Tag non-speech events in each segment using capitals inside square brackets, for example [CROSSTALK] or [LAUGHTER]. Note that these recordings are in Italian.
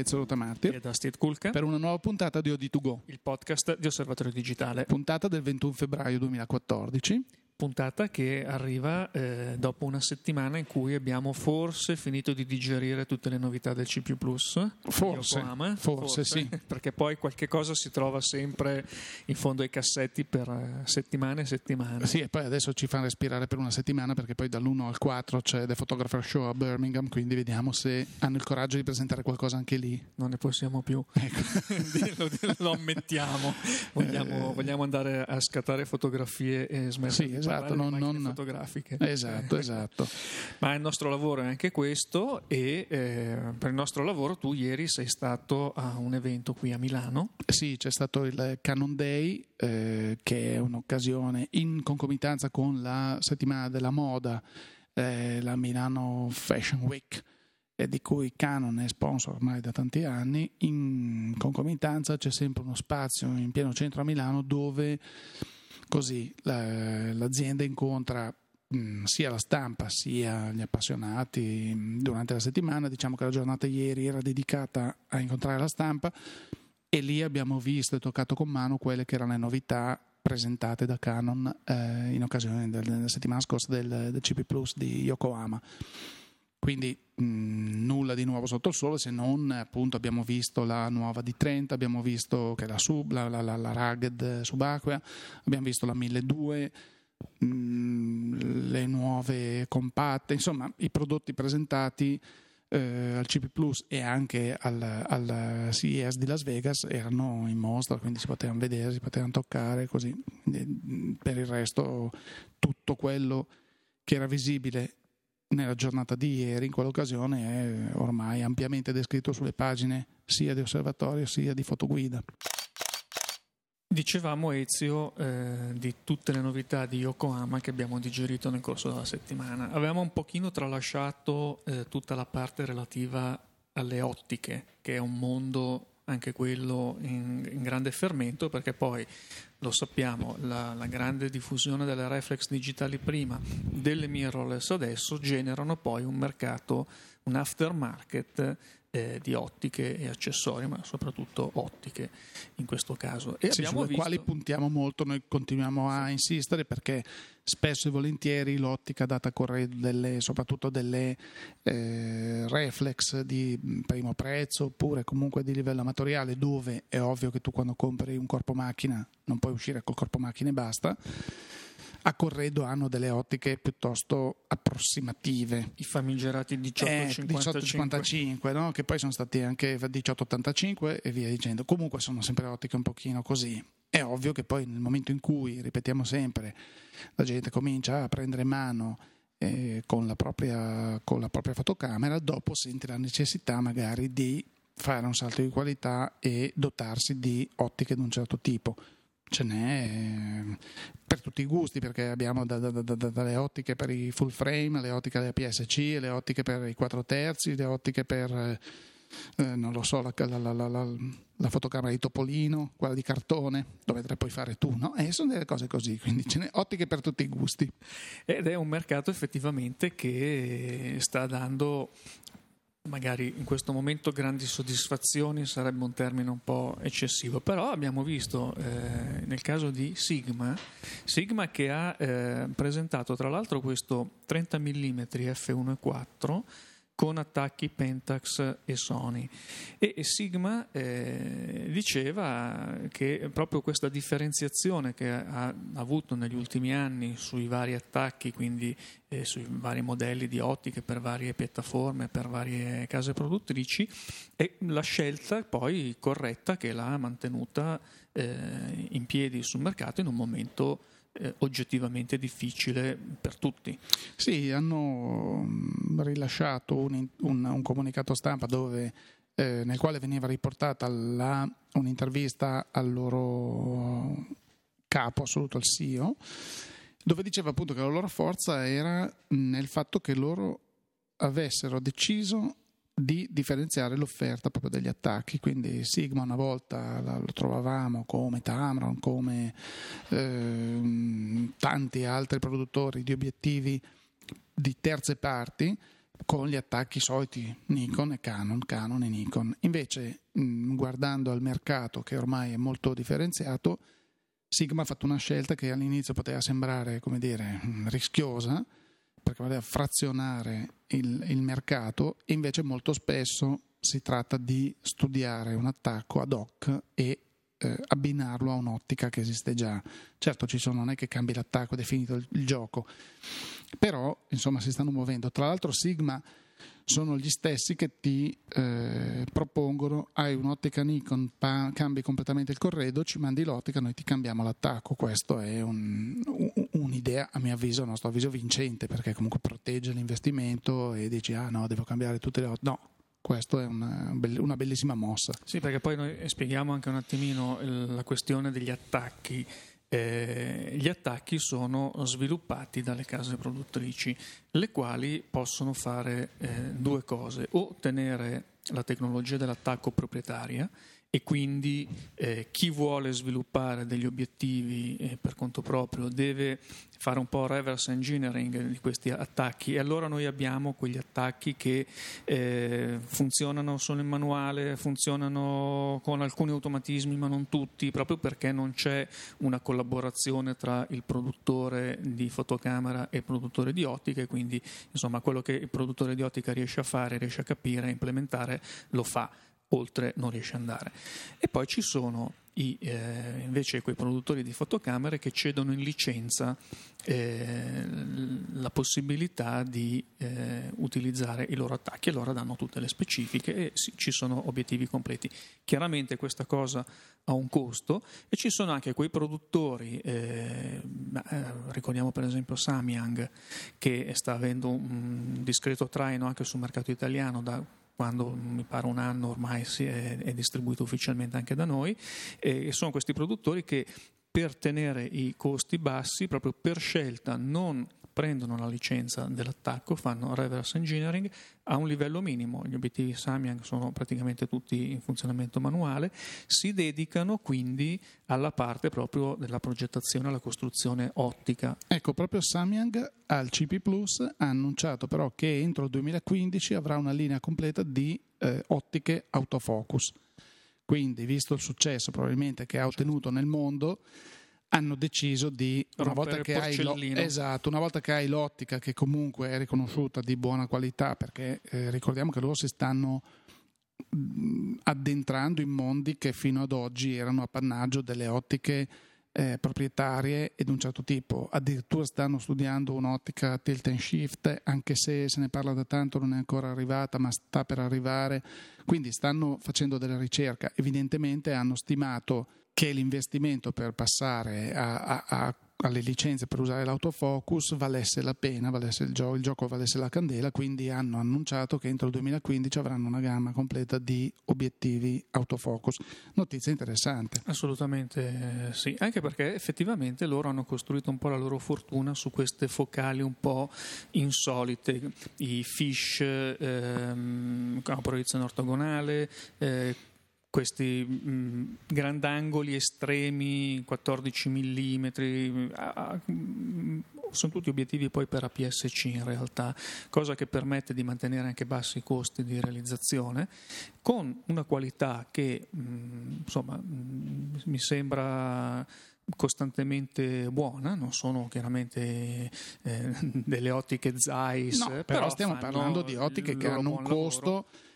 Ezio Rotamatti e da Steve Kulka per una nuova puntata di OD2Go, il podcast di Osservatorio Digitale. puntata del 21 febbraio 2014. Puntata che arriva eh, dopo una settimana in cui abbiamo forse finito di digerire tutte le novità del di Forse, Yokohama. forse sì. [LAUGHS] Perché poi qualche cosa si trova sempre in fondo ai cassetti per eh, settimane e settimane. Sì, e poi adesso ci fanno respirare per una settimana perché poi dall'1 al 4 c'è The Photographer Show a Birmingham, quindi vediamo se hanno il coraggio di presentare qualcosa anche lì. Non ne possiamo più. [LAUGHS] Ecco. lo, lo ammettiamo. Vogliamo, Eh. vogliamo andare a scattare fotografie e smettere Sì, di esatto, di non- non- fotografiche. Esatto, esatto. Ma il nostro lavoro è anche questo e eh, per il nostro lavoro tu ieri sei stato a un evento qui a Milano. Sì, c'è stato il Canon Day, eh, che è un'occasione in concomitanza con la settimana della moda, eh, la Milano Fashion Week, eh, di cui Canon è sponsor ormai da tanti anni. In concomitanza c'è sempre uno spazio in pieno centro a Milano dove così la- l'azienda incontra mh, sia la stampa sia gli appassionati mh, durante la settimana. Diciamo che la giornata ieri era dedicata a incontrare la stampa e lì abbiamo visto e toccato con mano quelle che erano le novità presentate da Canon eh, in occasione del- della settimana scorsa del, del CP Plus di Yokohama. Quindi nulla di nuovo sotto il sole se non appunto abbiamo visto la nuova D30, abbiamo visto che la, sub, la, la, la, Rugged subacquea, abbiamo visto la 1200, mh, le nuove compatte, insomma i prodotti presentati eh, al CP Plus e anche al, al CES di Las Vegas erano in mostra, quindi si potevano vedere, si potevano toccare, così. Quindi, Per il resto tutto quello che era visibile nella giornata di ieri, in quell'occasione, è ormai ampiamente descritto sulle pagine sia di osservatorio sia di fotoguida. Dicevamo Ezio eh, di tutte le novità di Yokohama che abbiamo digerito nel corso della settimana. Avevamo un pochino tralasciato eh, tutta la parte relativa alle ottiche, che è un mondo anche quello in, in grande fermento, perché poi lo sappiamo, la, la grande diffusione delle reflex digitali prima, delle mirrorless adesso, generano poi un mercato, un aftermarket eh, di ottiche e accessori, ma soprattutto ottiche in questo caso. E Sì, sulle visto... quali puntiamo molto, noi continuiamo a insistere perché spesso e volentieri l'ottica data corredo delle, soprattutto delle eh, reflex di primo prezzo oppure comunque di livello amatoriale dove è ovvio che tu quando compri un corpo macchina non puoi uscire col corpo macchina e basta a corredo hanno delle ottiche piuttosto approssimative I famigerati eh, 1855. 1855, no? che poi sono stati anche 1885 e via dicendo. Comunque sono sempre ottiche un pochino così. È ovvio che poi nel momento in cui, ripetiamo sempre, la gente comincia a prendere mano eh, con, la propria, con la propria fotocamera, dopo sente la necessità magari di fare un salto di qualità e dotarsi di ottiche di un certo tipo. Ce n'è eh, per tutti i gusti perché abbiamo da- da- da- da- dalle ottiche per i full frame, le ottiche delle PSC, le ottiche per i 4 terzi, le ottiche per, eh, eh, non lo so, la, la- la- la- fotocamera di Topolino, quella di cartone, dovete poi fare tu, no? E sono delle cose così, quindi ce n'è ottiche per tutti i gusti. Ed è un mercato effettivamente che sta dando magari in questo momento grandi soddisfazioni sarebbe un termine un po' eccessivo, però abbiamo visto eh, nel caso di Sigma, Sigma che ha eh, presentato tra l'altro questo 30 mm f1.4 con attacchi Pentax e Sony. E Sigma eh, diceva che proprio questa differenziazione che ha avuto negli ultimi anni sui vari attacchi, quindi eh, sui vari modelli di ottiche per varie piattaforme, per varie case produttrici, è la scelta poi corretta che l'ha mantenuta eh, in piedi sul mercato in un momento eh, oggettivamente difficile per tutti. Sì, hanno mm, rilasciato un, un- un comunicato stampa dove, eh, nel quale veniva riportata la- un'intervista al loro capo assoluto, al CEO, dove diceva appunto che la loro forza era nel fatto che loro avessero deciso di differenziare l'offerta proprio degli attacchi. Quindi Sigma una volta lo trovavamo come Tamron, come ehm, tanti altri produttori di obiettivi di terze parti con gli attacchi soliti Nikon e Canon, Canon e Nikon. Invece, mh, guardando al mercato che ormai è molto differenziato, Sigma ha fatto una scelta che all'inizio poteva sembrare, come dire, rischiosa, perché voleva frazionare il, il mercato, invece molto spesso si tratta di studiare un attacco ad hoc e eh, abbinarlo a un'ottica che esiste già. Certo, ci sono, non è che cambi l'attacco, è definito il, il gioco, però insomma si stanno muovendo. Tra l'altro Sigma sono gli stessi che ti eh, propongono hai un'ottica Nikon, pa- cambi completamente il corredo, ci mandi l'ottica, noi ti cambiamo l'attacco. Questo è un, un'idea, a mio avviso, a nostro avviso, vincente perché comunque protegge l'investimento e dici ah no, devo cambiare tutte le ottiche. No, questa è una, una, bellissima mossa. Sì, perché poi noi spieghiamo anche un attimino la questione degli attacchi. Eh, gli attacchi sono sviluppati dalle case produttrici, le quali possono fare eh, due cose, o tenere la tecnologia dell'attacco proprietaria e quindi eh, chi vuole sviluppare degli obiettivi eh, per conto proprio deve fare un po' reverse engineering di questi attacchi. E allora noi abbiamo quegli attacchi che eh, funzionano solo in manuale, funzionano con alcuni automatismi ma non tutti, proprio perché non c'è una collaborazione tra il produttore di fotocamera e il produttore di ottica e quindi insomma quello che il produttore di ottica riesce a fare, riesce a capire, a implementare, lo fa oltre non riesce ad andare. E poi ci sono i, eh, invece quei produttori di fotocamere che cedono in licenza eh, la possibilità di eh, utilizzare i loro attacchi e allora danno tutte le specifiche e sì, ci sono obiettivi completi. Chiaramente questa cosa ha un costo e ci sono anche quei produttori, eh, eh, ricordiamo per esempio Samyang che sta avendo un discreto traino anche sul mercato italiano da quando mi pare un anno ormai è, è distribuito ufficialmente anche da noi, e sono questi produttori che per tenere i costi bassi, proprio per scelta, non prendono la licenza dell'attacco, fanno reverse engineering a un livello minimo, gli obiettivi Samyang sono praticamente tutti in funzionamento manuale, si dedicano quindi alla parte proprio della progettazione, alla costruzione ottica. Ecco, proprio Samyang al CP Plus ha annunciato però che entro il 2015 avrà una linea completa di eh, ottiche autofocus. Quindi, visto il successo probabilmente che ha ottenuto nel mondo, hanno deciso di una volta, lo, esatto, una volta, che hai l'ottica che comunque è riconosciuta di buona qualità perché eh, ricordiamo che loro si stanno mh, addentrando in mondi che fino ad oggi erano appannaggio delle ottiche eh, proprietarie ed un certo tipo. Addirittura stanno studiando un'ottica tilt and shift anche se se ne parla da tanto non è ancora arrivata ma sta per arrivare. Quindi stanno facendo della ricerca. Evidentemente hanno stimato che l'investimento per passare a, a, a, alle licenze per usare l'autofocus valesse la pena, valesse il, gioco, il gioco valesse la candela, quindi hanno annunciato che entro il 2015 avranno una gamma completa di obiettivi autofocus. Notizia interessante. Assolutamente eh, sì, anche perché effettivamente loro hanno costruito un po' la loro fortuna su queste focali un po' insolite, i fish ehm, a proiezione ortogonale, eh, questi mh, mm, grandangoli estremi 14 mm sono tutti obiettivi poi per APS-C in realtà cosa che permette di mantenere anche bassi i costi di realizzazione con una qualità che mh, mm, insomma mh, mm, mi sembra costantemente buona, non sono chiaramente eh, [LAUGHS] delle ottiche Zeiss, no, però, però stiamo parlando di ottiche che hanno un costo lavoro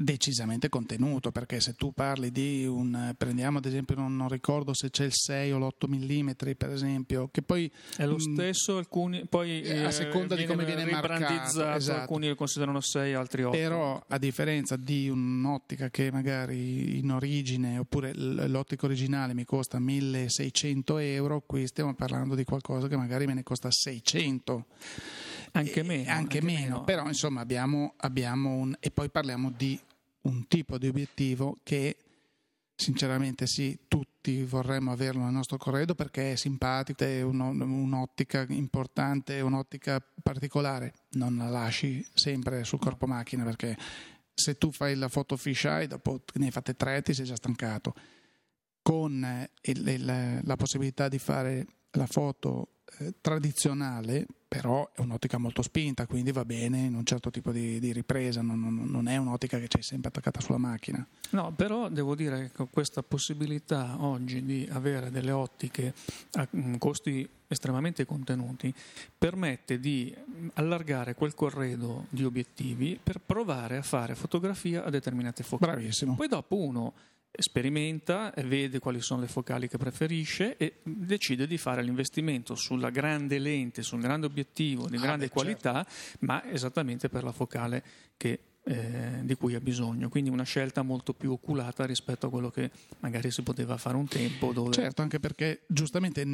decisamente contenuto perché se tu parli di un prendiamo ad esempio non, non ricordo se c'è il 6 o l'8 mm per esempio che poi è lo mm, stesso mh, alcuni poi eh, a seconda di come viene marcato esatto. alcuni lo considerano 6 altri 8 però a differenza di un'ottica che magari in origine oppure l'ottica originale mi costa 1600 euro qui stiamo parlando di qualcosa che magari me ne costa 600 anche meno, anche, anche meno. meno. però insomma abbiamo, abbiamo un e poi parliamo di un tipo di obiettivo che sinceramente sì, tutti vorremmo averlo nel nostro corredo perché è simpatico, è un'ottica importante, un'ottica particolare, non la lasci sempre sul corpo macchina perché se tu fai la foto fisheye dopo ne hai fatte tre ti sei già stancato. Con il, il, la possibilità di fare la foto eh, tradizionale però è un'ottica molto spinta, quindi va bene in un certo tipo di, di ripresa, non, non, non, è un'ottica che c'è sempre attaccata sulla macchina. No, però devo dire che questa possibilità oggi di avere delle ottiche a mm, costi estremamente contenuti permette di allargare quel corredo di obiettivi per provare a fare fotografia a determinate focali. Bravissimo. Poi dopo uno sperimenta, vede quali sono le focali che preferisce e decide di fare l'investimento sulla grande lente, sul grande obiettivo di ah, grande beh, qualità, certo. ma esattamente per la focale che, eh, di cui ha bisogno. Quindi una scelta molto più oculata rispetto a quello che magari si poteva fare un tempo. Dove... Certo, anche perché giustamente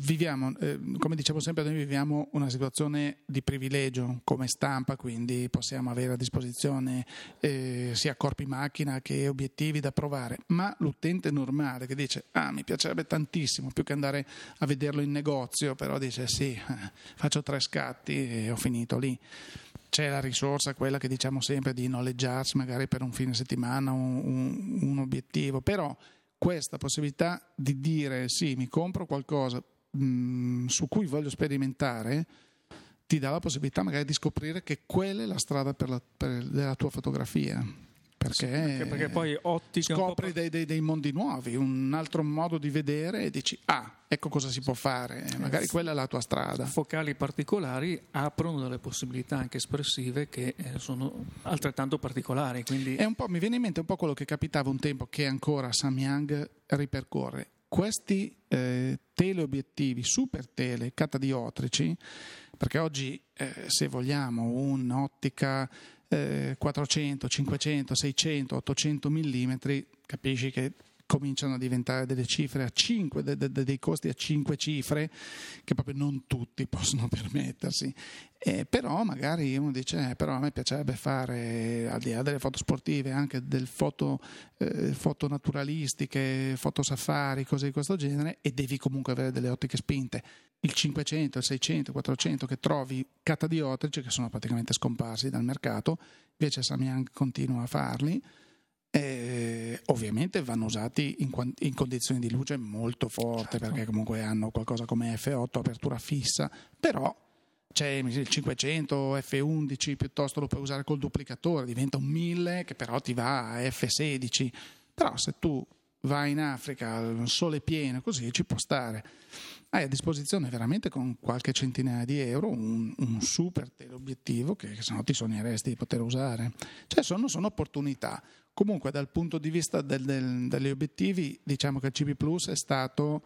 viviamo, eh, come dicevo sempre, noi viviamo una situazione di privilegio come stampa, quindi possiamo avere a disposizione eh, sia corpi macchina che obiettivi da provare, ma l'utente normale che dice ah mi piacerebbe tantissimo più che andare a vederlo in negozio, però dice sì, [LAUGHS] faccio tre scatti e ho finito lì. C'è la risorsa, quella che diciamo sempre di noleggiarsi magari per un fine settimana, un, un, un obiettivo, però questa possibilità di dire sì, mi compro qualcosa, mh, mm, su cui voglio sperimentare ti dà la possibilità magari di scoprire che quella è la strada per la, per la tua fotografia. Perché, sì, perché, perché, poi ottica scopri dei, dei, dei, mondi nuovi, un altro modo di vedere e dici ah, ecco cosa si può fare, magari eh, quella è la tua strada. Focali particolari aprono delle possibilità anche espressive che eh, sono altrettanto particolari. Quindi... mi viene in mente un po' quello che capitava un tempo che ancora Samyang ripercorre questi eh, teleobiettivi super tele catadiotrici, perché oggi eh, se vogliamo un'ottica eh, 400, 500, 600, 800 mm, capisci che cominciano a diventare delle cifre a 5, de, de, dei costi a 5 cifre che proprio non tutti possono [LAUGHS] permettersi. Eh, però magari uno dice, eh, però a me piacerebbe fare, al di là delle foto sportive, anche delle foto, eh, foto naturalistiche, foto safari, cose di questo genere, e devi comunque avere delle ottiche spinte. Il 500, il 600, il 400 che trovi catadiotrici, che sono praticamente scomparsi dal mercato, invece Samyang continua a farli, eh, ovviamente vanno usati in, in, condizioni di luce molto forte certo. perché comunque hanno qualcosa come F8 apertura fissa, però c'è il 500 F11 piuttosto lo puoi usare col duplicatore, diventa un 1000 che però ti va a F16, però se tu vai in Africa al sole pieno così ci può stare hai a disposizione veramente con qualche centinaia di euro un, un super teleobiettivo che, che se no ti sogneresti di poter usare. Cioè sono, sono opportunità. Comunque dal punto di vista del, del, degli obiettivi diciamo che il CB Plus è stato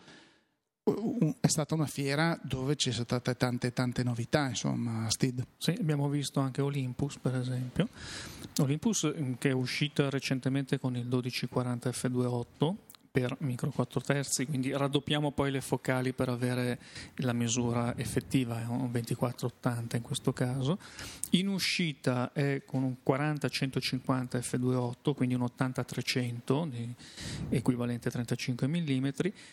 è stata una fiera dove ci sono state tante tante novità insomma Steve. Sì, abbiamo visto anche Olympus per esempio Olympus che è uscita recentemente con il 1240 F28 per micro 4 terzi, quindi raddoppiamo poi le focali per avere la misura effettiva, è un 2480 in questo caso. In uscita è con un 40-150 f2.8, quindi un 80-300, equivalente a 35 mm,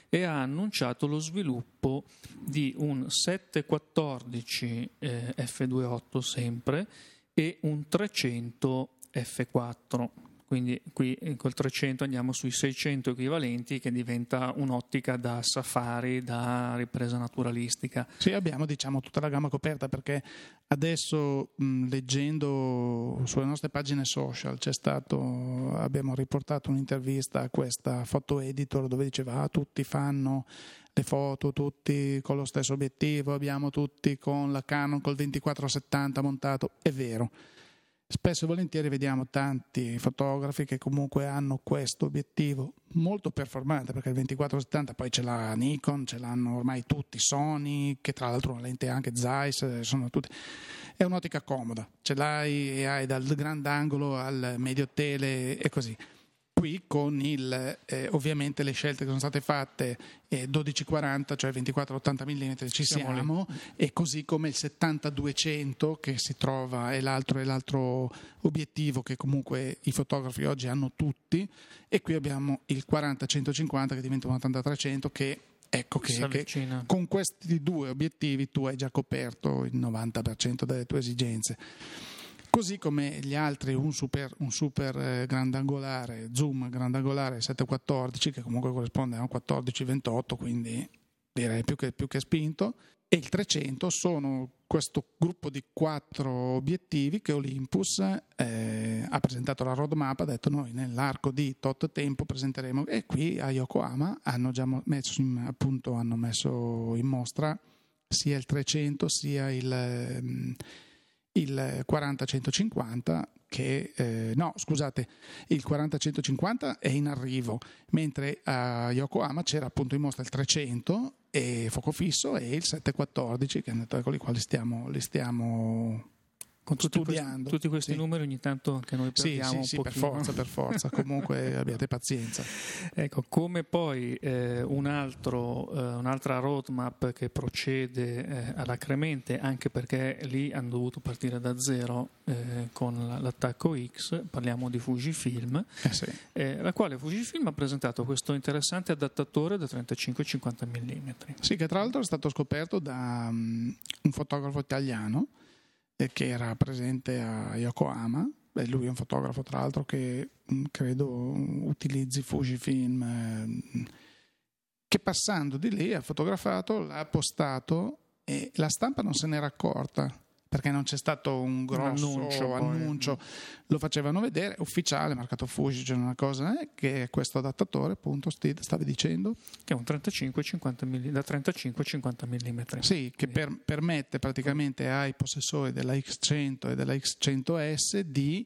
e ha annunciato lo sviluppo di un 714 eh, f2.8 sempre e un 300 f4 quindi qui col 300 andiamo sui 600 equivalenti che diventa un'ottica da safari, da ripresa naturalistica. Sì, abbiamo diciamo tutta la gamma coperta perché adesso mh, leggendo sulle nostre pagine social c'è stato, abbiamo riportato un'intervista a questa foto editor dove diceva ah, tutti fanno le foto tutti con lo stesso obiettivo, abbiamo tutti con la Canon col 2470 montato, è vero Spesso e volentieri vediamo tanti fotografi che comunque hanno questo obiettivo molto performante perché il 2470 poi ce l'ha Nikon, ce l'hanno ormai tutti, Sony, che tra l'altro una lente anche Zeiss, sono tutti. È un'ottica comoda, ce l'hai e hai dal grandangolo al medio tele e così qui con il, eh, ovviamente le scelte che sono state fatte eh, 1240, cioè 24-80 mm ci siamo, siamo e così come il 70-200 che si trova è l'altro, è l'altro obiettivo che comunque i fotografi oggi hanno tutti e qui abbiamo il 40-150 che diventa un 80-300 che Ecco che, che, con questi due obiettivi tu hai già coperto il 90% delle tue esigenze così come gli altri un super, un super eh, grandangolare zoom grandangolare 714 che comunque corrisponde a un 1428 quindi direi più che, più che spinto, e il 300 sono questo gruppo di quattro obiettivi che Olympus eh, ha presentato la roadmap, ha detto noi nell'arco di tot tempo presenteremo e qui a Yokohama hanno già messo in, appunto, hanno messo in mostra sia il 300 sia il, ehm, il 40-150 che eh, no scusate il 40-150 è in arrivo mentre a Yokohama c'era appunto in mostra il 300 e fuoco fisso e il 714 che con i quali stiamo, li stiamo tutti studiando. Questi, tutti questi sì. numeri ogni tanto anche noi perdiamo sì, sì, un sì, per pochino. forza, per forza, [LAUGHS] comunque abbiate pazienza. Ecco, come poi eh, un altro, eh, un'altra roadmap che procede eh, alacremente, anche perché lì hanno dovuto partire da zero eh, con l'attacco X, parliamo di Fujifilm, Eh sì. eh, la quale Fujifilm ha presentato questo interessante adattatore da 35-50 mm. Sì, che tra l'altro è stato scoperto da um, un fotografo italiano che era presente a Yokohama. Beh, lui è un fotografo, tra l'altro, che mh, credo utilizzi Fujifilm, eh, che passando di lì ha fotografato, l'ha postato e la stampa non se n'era accorta perché non c'è stato un grosso annuncio, annuncio, lo facevano vedere, ufficiale, marcato Fuji, c'è una cosa, eh, che è questo adattatore, appunto, Steve, stavi dicendo? Che è un 35-50 mm, da 35-50 mm. Sì, che per, permette praticamente ai possessori della X100 e della X100S di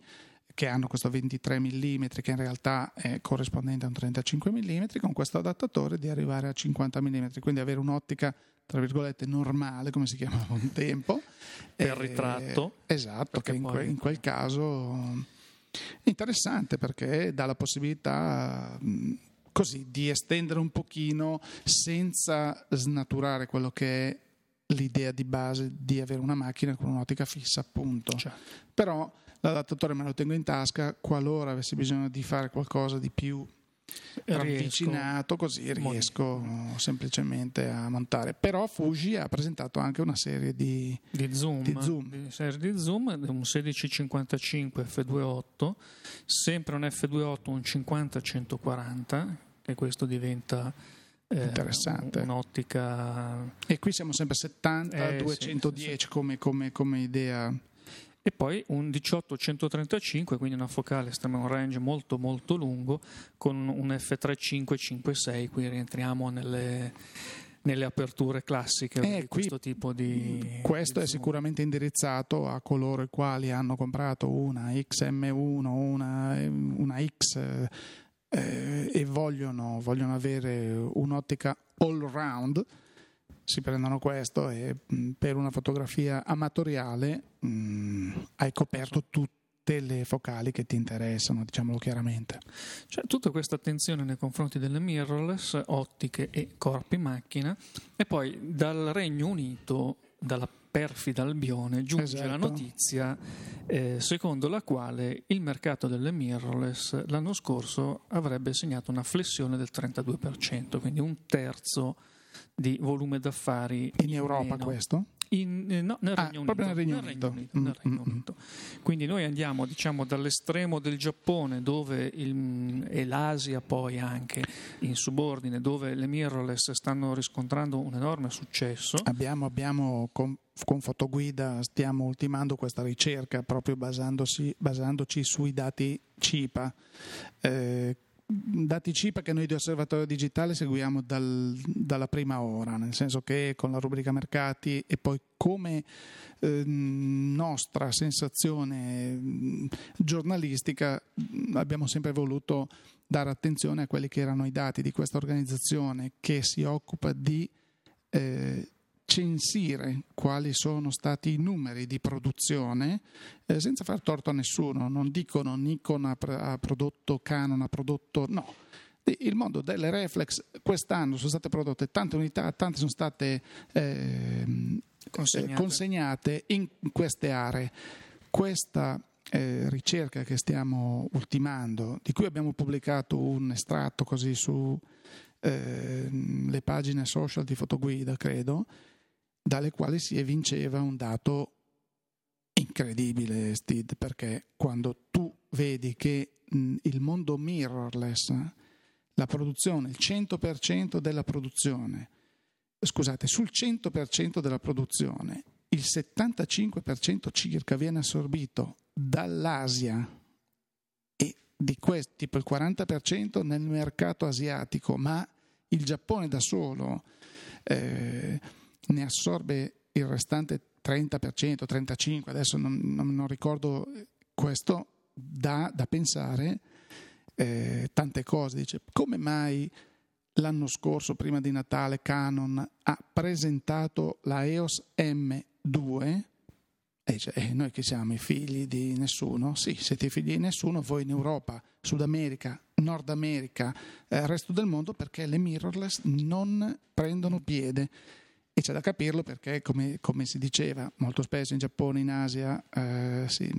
che hanno questo 23 mm che in realtà è corrispondente a un 35 mm con questo adattatore di arrivare a 50 mm quindi avere un'ottica tra virgolette normale come si chiamava un tempo [LAUGHS] Per ritratto. esatto che in, poi- in quel caso è interessante perché dà la possibilità mh, così di estendere un pochino senza snaturare quello che è l'idea di base di avere una macchina con un'ottica fissa appunto Cioè, però l'adattatore me lo tengo in tasca qualora avessi bisogno di fare qualcosa di più ravvicinato così riesco semplicemente a montare però Fuji ha presentato anche una serie di di zoom, Di zoom. di serie di zoom, un 1655 f2.8, sempre un f2.8 un 50-140, e questo diventa eh, Interessante. un- un'ottica e qui siamo sempre 70 Eh, sì, 210 sì, Come, come- come idea e poi un 18-135, quindi una focale estrema, un range molto molto lungo con un f3.5-5.6, qui rientriamo nelle, nelle aperture classiche Eh, di questo tipo di Questo di è zoom. sicuramente indirizzato a coloro i quali hanno comprato una XM1, una, una X eh, e vogliono, vogliono avere un'ottica all round. Si prendono questo e mh, per una fotografia amatoriale mh, hai coperto tutte le focali che ti interessano, diciamolo chiaramente. Cioè, tutta questa attenzione nei confronti delle mirrorless, ottiche e corpi macchina, e poi dal Regno Unito, dalla perfida Albione, giunge Esatto. la notizia eh, secondo la quale il mercato delle mirrorless l'anno scorso avrebbe segnato una flessione del 32%, quindi un terzo di volume d'affari In Europa meno. questo? In- eh, no, nel Ah, Regno Unito, nel Regno nel Unito. Regno Unito, nel Mm, Regno mm, mm. Unito. Quindi noi andiamo diciamo, dall'estremo del Giappone dove il- e l'Asia poi anche in subordine dove le mirrorless stanno riscontrando un enorme successo. Abbiamo, abbiamo con, con Fotoguida stiamo ultimando questa ricerca proprio basandosi, basandoci sui dati CIPA. Eh, dati CIPA che noi di Osservatorio Digitale seguiamo dal- dalla prima ora, nel senso che con la rubrica mercati e poi come ehm, nostra sensazione mh, giornalistica mh, abbiamo sempre voluto dare attenzione a quelli che erano i dati di questa organizzazione che si occupa di eh, censire quali sono stati i numeri di produzione eh, senza far torto a nessuno. Non dicono Nikon ha, ha prodotto, Canon ha prodotto, no. Il mondo delle reflex quest'anno sono state prodotte tante unità, tante sono state ehm, Consegnate. eh, consegnate in queste aree. Questa eh, ricerca che stiamo ultimando, di cui abbiamo pubblicato un estratto così su eh, le pagine social di Fotoguida, credo, dalle quali si evinceva un dato incredibile, Steve, perché quando tu vedi che mh, il mondo mirrorless, la produzione, il 100% della produzione scusate, sul 100% della produzione, il 75% circa viene assorbito dall'Asia e di questo tipo il 40% nel mercato asiatico, ma il Giappone da solo eh, ne assorbe il restante 30%, 35%, adesso non, non, non ricordo questo, dà da pensare eh, tante cose. Dice, come mai l'anno scorso, prima di Natale, Canon ha presentato la EOS M2? E dice, eh, noi che siamo i figli di nessuno? Sì, siete i figli di nessuno, voi in Europa, Sud America, Nord America, eh, resto del mondo, perché le mirrorless non prendono piede. E c'è da capirlo perché, come, come, si diceva molto spesso in Giappone, in Asia, eh, sì,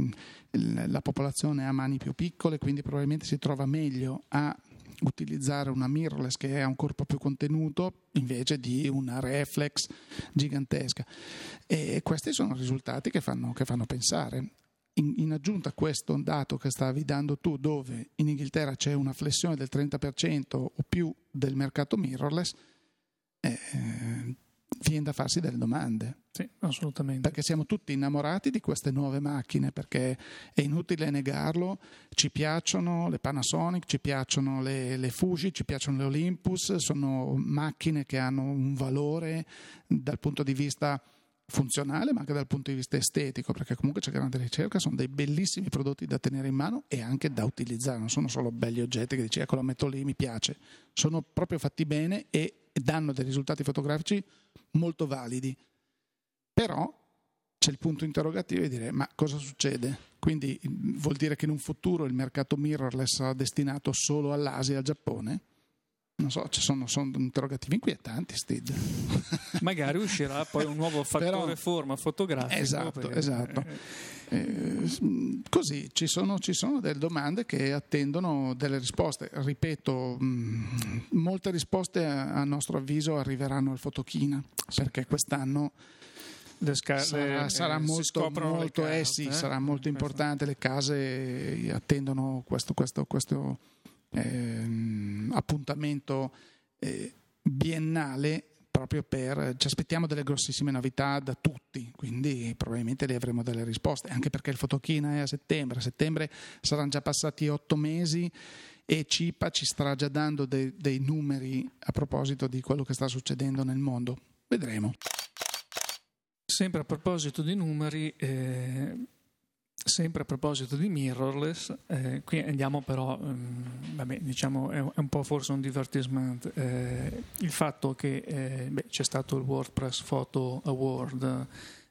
la popolazione ha mani più piccole, quindi probabilmente si trova meglio a utilizzare una mirrorless che ha un corpo più contenuto invece di una reflex gigantesca. E questi sono risultati che fanno, che fanno pensare. In, in, aggiunta a questo dato che stavi dando tu, dove in Inghilterra c'è una flessione del 30% o più del mercato mirrorless, eh, viene da farsi delle domande. Sì, assolutamente. Perché siamo tutti innamorati di queste nuove macchine, perché è inutile negarlo, ci piacciono le Panasonic, ci piacciono le, le Fuji, ci piacciono le Olympus, sono macchine che hanno un valore dal punto di vista funzionale ma anche dal punto di vista estetico perché comunque c'è grande ricerca sono dei bellissimi prodotti da tenere in mano e anche da utilizzare non sono solo belli oggetti che dici ecco lo metto lì mi piace sono proprio fatti bene e danno dei risultati fotografici molto validi però c'è il punto interrogativo di dire ma cosa succede? Quindi vuol dire che in un futuro il mercato mirrorless sarà destinato solo all'Asia e al Giappone? non so, ci sono, sono interrogativi inquietanti, Steve. Magari uscirà poi un nuovo [LAUGHS] fattore Però, forma fotografico. Esatto, perché... esatto. Eh, così ci sono, ci sono, delle domande che attendono delle risposte. Ripeto, mh, mm, molte risposte a, a, nostro avviso arriveranno al Fotochina, perché quest'anno Sca- sarà, le, sarà, molto, molto, carte, eh sì, eh? sarà molto importante. Le case attendono questo, questo, questo eh, appuntamento eh, biennale proprio per ci aspettiamo delle grossissime novità da tutti, quindi probabilmente le avremo delle risposte, anche perché il fotochina è a settembre, a settembre saranno già passati otto mesi e CIPA ci starà già dando dei, dei numeri a proposito di quello che sta succedendo nel mondo. Vedremo. Sempre a proposito di numeri, eh, Sempre a proposito di mirrorless, eh, qui andiamo però, um, vabbè, diciamo è un po' forse un divertisement, eh, il fatto che eh, beh, c'è stato il WordPress Photo Award,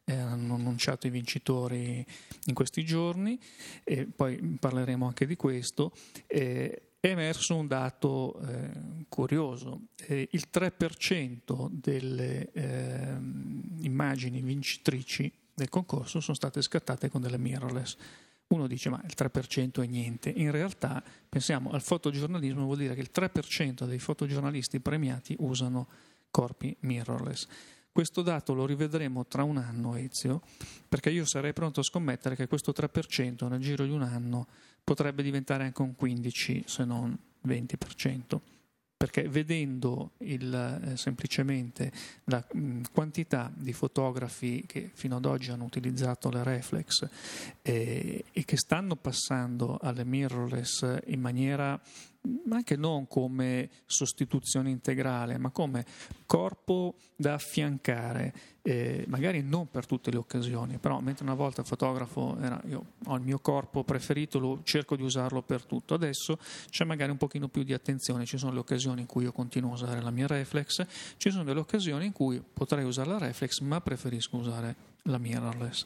eh, hanno annunciato i vincitori in questi giorni e poi parleremo anche di questo. è emerso un dato eh, curioso, il 3% delle ehm, immagini vincitrici del concorso sono state scattate con delle mirrorless. Uno dice ma il 3% è niente, in realtà pensiamo al fotogiornalismo, vuol dire che il 3% dei fotogiornalisti premiati usano corpi mirrorless. Questo dato lo rivedremo tra un anno, Ezio, perché io sarei pronto a scommettere che questo 3% nel giro di un anno potrebbe diventare anche un 15 se non 20% perché vedendo il, eh, semplicemente la mh, quantità di fotografi che fino ad oggi hanno utilizzato le reflex eh, e che stanno passando alle mirrorless in maniera anche non come sostituzione integrale, ma come corpo da affiancare, eh, magari non per tutte le occasioni, però mentre una volta fotografo era io ho il mio corpo preferito, lo, cerco di usarlo per tutto, adesso c'è magari un pochino più di attenzione, ci sono le occasioni in cui io continuo a usare la mia reflex, ci sono delle occasioni in cui potrei usare la reflex, ma preferisco usare la mirrorless.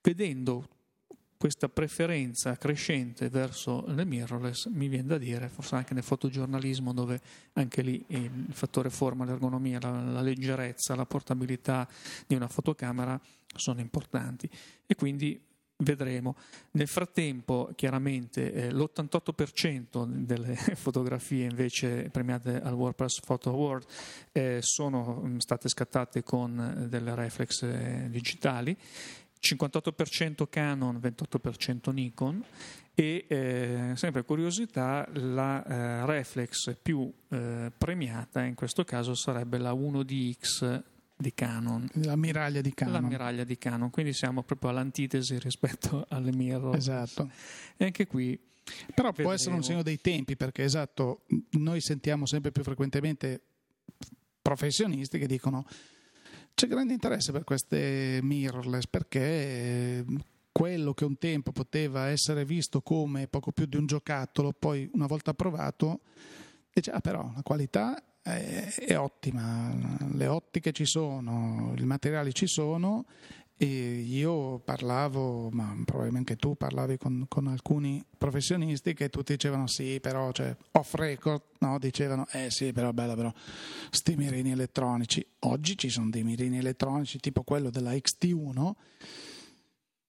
Vedendo questa preferenza crescente verso le mirrorless mi viene da dire, forse anche nel fotogiornalismo dove anche lì il fattore forma, l'ergonomia, la, la leggerezza, la portabilità di una fotocamera sono importanti e quindi vedremo. Nel frattempo, chiaramente, eh, l'88% delle [LAUGHS] fotografie invece premiate al WordPress Photo Award eh, sono mm, state scattate con delle reflex eh, digitali 58% Canon, 28% Nikon e eh, sempre curiosità la eh, reflex più eh, premiata in questo caso sarebbe la 1DX di Canon. L'ammiraglia di Canon. L'ammiraglia di Canon, quindi siamo proprio all'antitesi rispetto alle mirror. Esatto. E anche qui però può essere un segno dei tempi perché esatto, noi sentiamo sempre più frequentemente professionisti che dicono c'è grande interesse per queste mirrorless perché eh, quello che un tempo poteva essere visto come poco più di un giocattolo, poi una volta provato, dice, ah però la qualità è, è ottima, le ottiche ci sono, i materiali ci sono e io parlavo, ma probabilmente anche tu parlavi con, con, alcuni professionisti che tutti dicevano sì, però cioè, off record, no? dicevano eh sì, però bella però, sti mirini elettronici. Oggi ci sono dei mirini elettronici tipo quello della XT1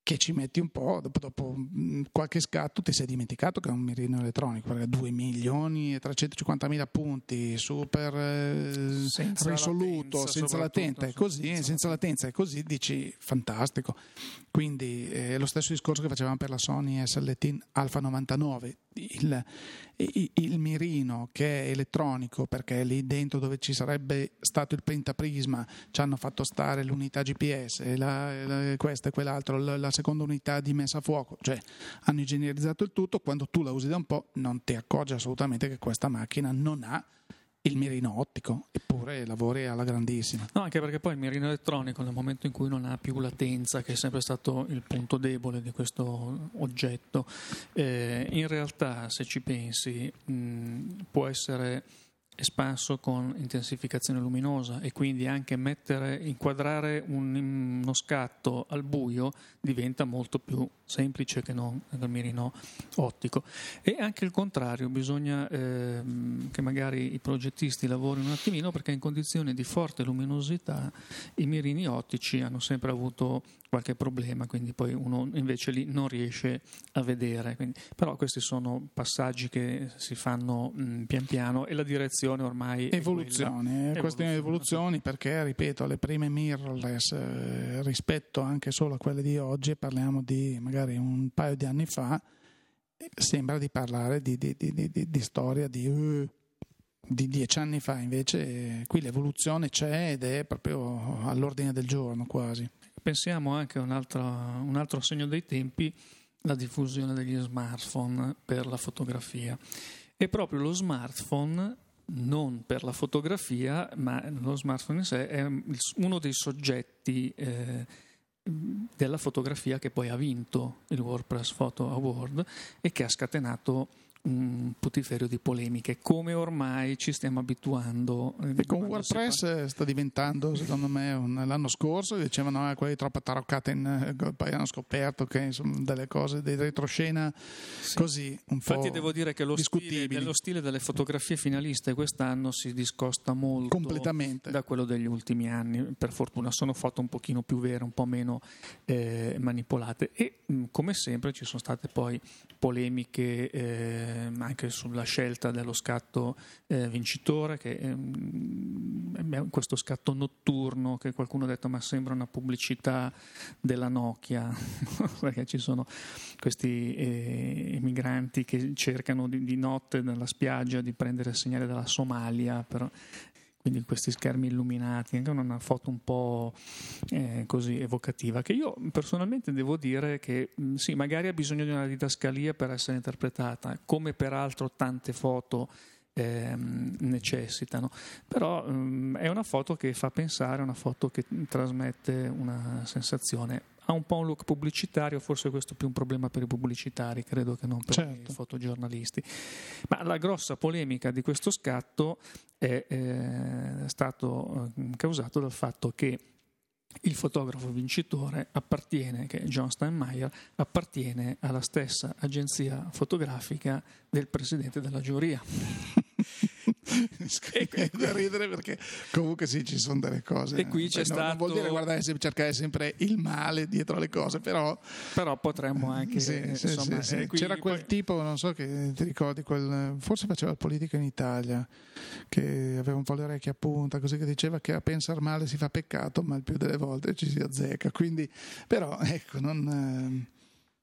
che ci metti un po', dopo, dopo, mm, qualche scatto ti sei dimenticato che è un mirino elettronico, perché 2 milioni e 350 mila punti, super eh, risoluto, latenza, senza latenza, è così, senza, senza latenza è così, dici fantastico. Quindi eh, lo stesso discorso che facevamo per la Sony SLT Alpha 99, il, il, il, mirino che è elettronico perché lì dentro dove ci sarebbe stato il pentaprisma ci hanno fatto stare l'unità GPS, la, la, questa e quell'altro, la, la, seconda unità di messa a fuoco, cioè hanno ingegnerizzato il tutto, quando tu la usi da un po' non ti accorgi assolutamente che questa macchina non ha il mirino ottico, eppure lavori alla grandissima. No, anche perché poi il mirino elettronico nel momento in cui non ha più latenza, che è sempre stato il punto debole di questo oggetto, eh, in realtà se ci pensi mh, può essere espanso con intensificazione luminosa e quindi anche mettere, inquadrare un, uno scatto al buio diventa molto più semplice che non nel mirino ottico. E anche il contrario, bisogna eh, che magari i progettisti lavorino un attimino perché in condizioni di forte luminosità i mirini ottici hanno sempre avuto qualche problema, quindi poi uno invece lì non riesce a vedere. Quindi, però questi sono passaggi che si fanno mh, pian piano e la direzione ormai evoluzione, è, è questione di evoluzioni perché ripeto, le prime mirrorless eh, rispetto anche solo a quelle di oggi, parliamo di magari un paio di anni fa, sembra di parlare di, di, di, di storia di uh, di dieci anni fa, invece qui l'evoluzione c'è ed è proprio all'ordine del giorno quasi pensiamo anche a un altro, un altro segno dei tempi, la diffusione degli smartphone per la fotografia. E proprio lo smartphone, non per la fotografia, ma lo smartphone in sé è uno dei soggetti eh, della fotografia che poi ha vinto il WordPress Photo Award e che ha scatenato un putiferio di polemiche, come ormai ci stiamo abituando. Eh, e con WordPress sta diventando, secondo me, un, l'anno scorso dicevano che ah, quelli troppo taroccate, in, eh, poi hanno scoperto che insomma, delle cose, dei retroscena sì. così un Infatti devo dire che lo stile, lo stile, delle fotografie finaliste quest'anno si discosta molto da quello degli ultimi anni, per fortuna sono foto un pochino più vere, un po' meno eh, manipolate e mh, come sempre ci sono state poi polemiche eh, anche sulla scelta dello scatto eh, vincitore, che ehm, questo scatto notturno che qualcuno ha detto ma sembra una pubblicità della Nokia, [LAUGHS] perché ci sono questi eh, migranti che cercano di, di, notte nella spiaggia di prendere il segnale dalla Somalia, però quindi questi schermi illuminati, anche una foto un po' eh, così evocativa, che io personalmente devo dire che mh, sì, magari ha bisogno di una didascalia per essere interpretata, come peraltro tante foto ehm, necessitano, però mh, è una foto che fa pensare, una foto che trasmette una sensazione ha un po' un look pubblicitario, forse questo è più un problema per i pubblicitari, credo che non per certo. i fotogiornalisti. Ma la grossa polemica di questo scatto è eh, stato eh, causato dal fatto che il fotografo vincitore appartiene, che è John Steinmeier, appartiene alla stessa agenzia fotografica del presidente della giuria. [LAUGHS] e qui, da ridere perché comunque sì, ci sono delle cose. E qui c'è no, stato... Non vuol dire guardare, cercare sempre il male dietro le cose, però... Però potremmo anche... Sì, insomma, sì, sì. C'era quel tipo, non so che ti ricordi, quel, forse faceva il politico in Italia, che aveva un po' le orecchie a punta, così che diceva che a pensare male si fa peccato, ma il più delle volte ci si azzecca. Quindi, però, ecco, non...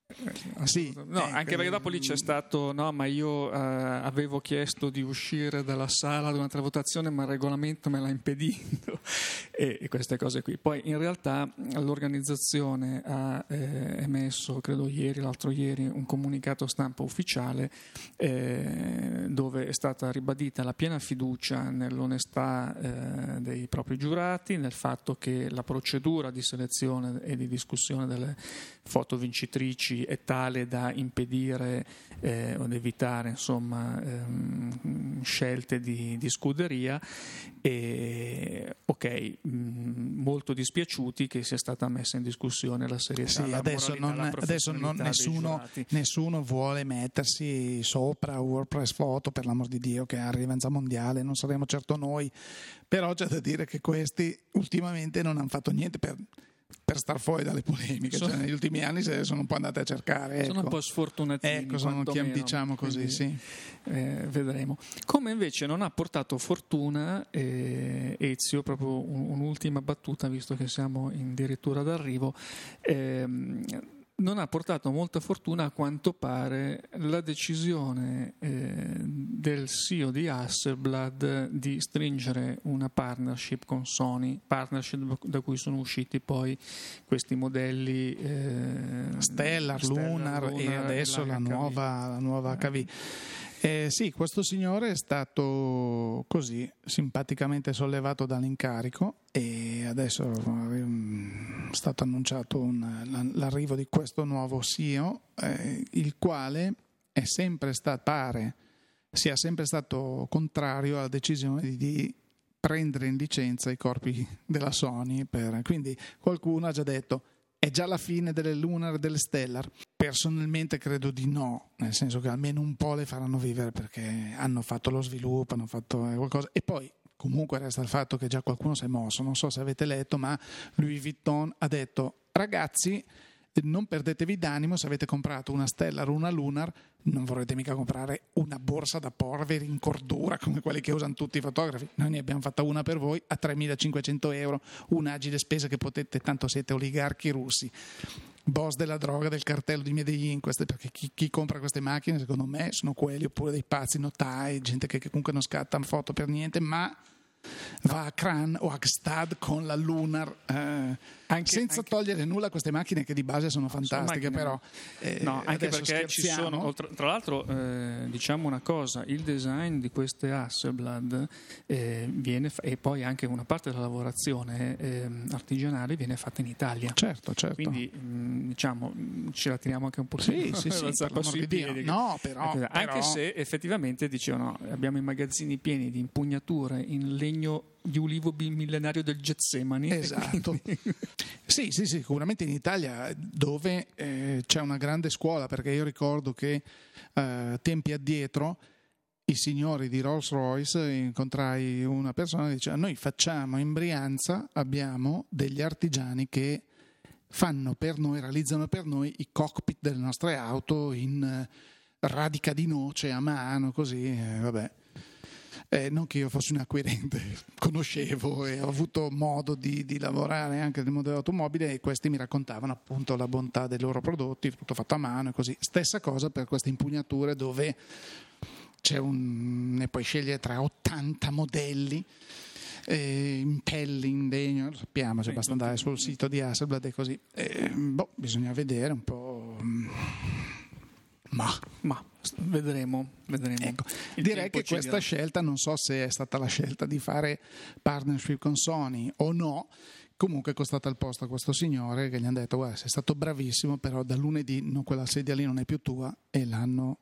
Eh, eh, sì, no, ecco. anche perché dopo lì c'è stato, no, ma io eh, avevo chiesto di uscire dalla sala durante la votazione, ma il regolamento me l'ha impedito [LAUGHS] e, e, queste cose qui. Poi in realtà l'organizzazione ha eh, emesso, credo ieri, l'altro ieri, un comunicato stampa ufficiale eh, dove è stata ribadita la piena fiducia nell'onestà eh, dei propri giurati, nel fatto che la procedura di selezione e di discussione delle foto vincitrici è tale da impedire eh, o evitare insomma, ehm, scelte di, di, scuderia e ok, mh, mm, molto dispiaciuti che sia stata messa in discussione la serietà. Sì, la adesso, non, adesso non, nessuno, nessuno, vuole mettersi sopra WordPress Photo per l'amor di Dio che ha rilevanza mondiale, non saremo certo noi, però c'è da dire che questi ultimamente non hanno fatto niente per per star fuori dalle polemiche. Sono, cioè, negli ultimi anni se sono un po' andate a cercare. Ecco. Sono un po' sfortunatini. Ecco, sono, chiam, diciamo così, quindi, sì. Eh, vedremo. Come invece non ha portato fortuna eh, Ezio, proprio un, un'ultima battuta, visto che siamo addirittura d'arrivo. Eh, non ha portato molta fortuna a quanto pare la decisione eh, del CEO di Hasselblad di stringere una partnership con Sony, partnership da cui sono usciti poi questi modelli eh, Stellar, Stellar Lunar, Lunar, e adesso la nuova, la nuova HV. Eh, sì, questo signore è stato così simpaticamente sollevato dall'incarico e adesso è stato annunciato un, l'arrivo di questo nuovo CEO, eh, il quale è sempre stato, pare, sia sempre stato contrario alla decisione di, prendere in licenza i corpi della Sony. Per, quindi qualcuno ha già detto è già la fine delle Lunar e delle Stellar? Personalmente credo di no, nel senso che almeno un po' le faranno vivere perché hanno fatto lo sviluppo, hanno fatto eh, qualcosa. E poi comunque resta il fatto che già qualcuno si è mosso, non so se avete letto, ma Louis Vuitton ha detto ragazzi non perdetevi d'animo se avete comprato una Stellar o una Lunar, non vorrete mica comprare una borsa da porvere in cordura come quelle che usano tutti i fotografi. Noi ne abbiamo fatta una per voi a 3.500 euro, un'agile spesa che potete, tanto siete oligarchi russi. Boss della droga del cartello di Medellin, queste, perché chi, chi, compra queste macchine secondo me sono quelli oppure dei pazzi notai, gente che, che comunque non scatta foto per niente, ma va a Kran o a Gstad con la Lunar. Eh, anche, senza anche, togliere nulla a queste macchine che di base sono fantastiche, sono però. Eh, no, anche perché ci sono. Tra, l'altro, eh, diciamo una cosa: il design di queste Hasselblad eh, viene, e poi anche una parte della lavorazione ehm, artigianale viene fatta in Italia. Certo, certo. Quindi, mh, mm, diciamo, mm, ce la tiriamo anche un po' sì, [LAUGHS] sì, sì, sì No, però, anche però... se effettivamente dicevano abbiamo i magazzini pieni di impugnature in legno di ulivo millenario del Getsemani. Esatto. [LAUGHS] sì, sì, sì, sicuramente in Italia dove eh, c'è una grande scuola, perché io ricordo che eh, tempi addietro i signori di Rolls Royce incontrai una persona che diceva noi facciamo in Brianza, abbiamo degli artigiani che fanno per noi, realizzano per noi i cockpit delle nostre auto in eh, radica di noce a mano, così, eh, vabbè. Eh, non che io fossi un acquirente, [LAUGHS] conoscevo e ho avuto modo di, di, lavorare anche nel mondo dell'automobile e questi mi raccontavano appunto la bontà dei loro prodotti, tutto fatto a mano e così. Stessa cosa per queste impugnature dove c'è un, ne puoi scegliere tra 80 modelli. Eh, in pelle, in legno, lo sappiamo, cioè basta andare sul sito di Hasselblad e così. Eh, boh, bisogna vedere un po'. Ma, ma vedremo. vedremo. Ecco, direi che questa dirà. scelta, non so se è stata la scelta di fare partnership con Sony o no, comunque è costata il posto a questo signore che gli hanno detto guarda sei stato bravissimo però da lunedì no, quella sedia lì non è più tua e l'hanno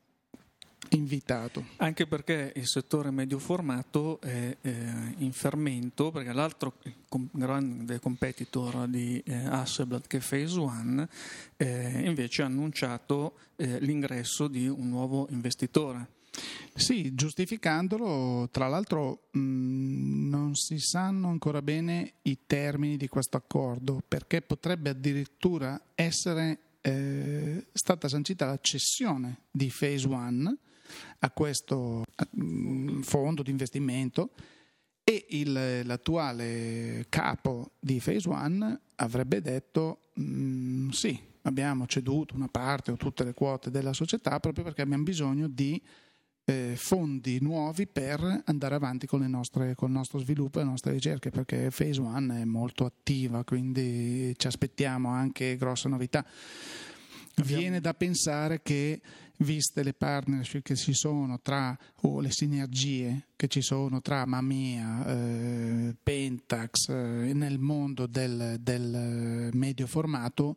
invitato. Anche perché il settore medio formato è eh, in fermento, perché l'altro com- grande competitor di eh, Hasselblad che è Phase One eh, invece ha annunciato eh, l'ingresso di un nuovo investitore. Sì, giustificandolo, tra l'altro mh, non si sanno ancora bene i termini di questo accordo, perché potrebbe addirittura essere eh, stata sancita la cessione di Phase One a questo mh, fondo di investimento e il, l'attuale capo di Phase One avrebbe detto mh, sì, abbiamo ceduto una parte o tutte le quote della società proprio perché abbiamo bisogno di eh, fondi nuovi per andare avanti con, nostre, con, il nostro sviluppo e le nostre ricerche perché Phase One è molto attiva quindi ci aspettiamo anche grosse novità. Viene da pensare che viste le partnership che ci sono tra o le sinergie che ci sono tra Mamia, eh, Pentax eh, nel mondo del, del medio formato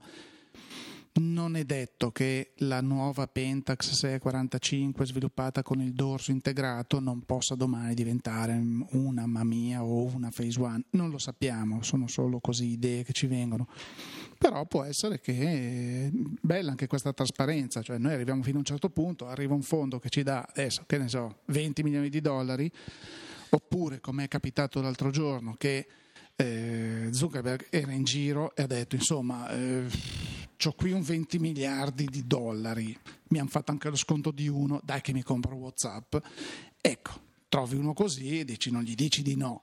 non è detto che la nuova Pentax 645 sviluppata con il dorso integrato non possa domani diventare una Mamia o una Phase One, non lo sappiamo, sono solo così idee che ci vengono. Però può essere che è bella anche questa trasparenza, cioè noi arriviamo fino a un certo punto, arriva un fondo che ci dà adesso, che ne so, 20 milioni di dollari, oppure come è capitato l'altro giorno che eh, Zuckerberg era in giro e ha detto insomma eh, ho qui un 20 miliardi di dollari, mi hanno fatto anche lo sconto di uno, dai che mi compro Whatsapp. Ecco, trovi uno così e dici non gli dici di no,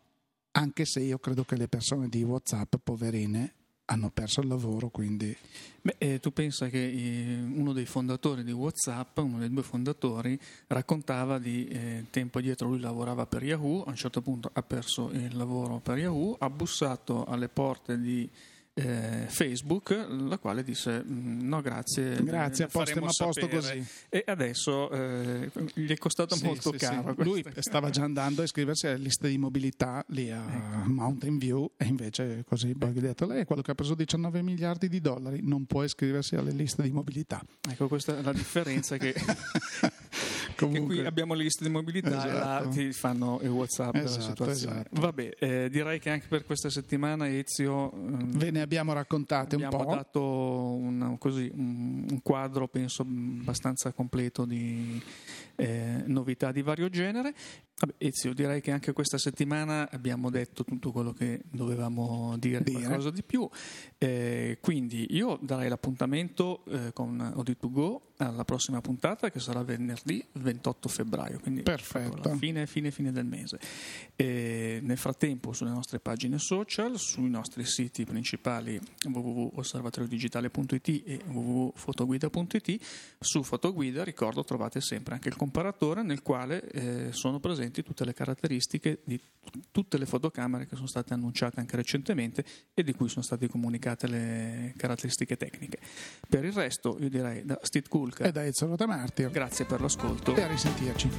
anche se io credo che le persone di Whatsapp, poverine, hanno perso il lavoro, quindi... Beh, eh, tu pensa che eh, uno dei fondatori di Whatsapp, uno dei due fondatori, raccontava di eh, tempo dietro lui lavorava per Yahoo, a un certo punto ha perso il lavoro per Yahoo, ha bussato alle porte di eh, Facebook, la quale disse mm, no grazie, grazie, a posto, a posto così. E adesso eh, gli è costato sì, molto sì, caro. Sì. Lui stava già andando a iscriversi alle liste di mobilità lì a ecco. Mountain View e invece così poi gli ha detto lei è quello che ha preso 19 miliardi di dollari, non può iscriversi alle liste di mobilità. Ecco questa è la differenza che... [LAUGHS] Comunque, qui abbiamo le liste di mobilità esatto. e là ti fanno il WhatsApp esatto, della situazione. Esatto. Vabbè, eh, direi che anche per questa settimana Ezio... Ve ne abbiamo raccontate abbiamo un po'. Abbiamo dato un, così, un, un, quadro, penso, abbastanza completo di eh, novità di vario genere. Vabbè, Ezio, direi che anche questa settimana abbiamo detto tutto quello che dovevamo dire, dire. qualcosa di più. Eh, quindi io darei l'appuntamento eh, con Audit2Go alla prossima puntata che sarà venerdì 28 febbraio, quindi Perfetto. fine, fine, fine del mese. E nel frattempo sulle nostre pagine social, sui nostri siti principali www.osservatoriodigitale.it e www.fotoguida.it, su Fotoguida ricordo trovate sempre anche il comparatore nel quale eh, sono presenti tutte le caratteristiche di tutte le fotocamere che sono state annunciate anche recentemente e di cui sono state comunicate le caratteristiche tecniche. Per il resto io direi da Steve Kulka e da Ezio Rotamartio grazie per l'ascolto a risentirci.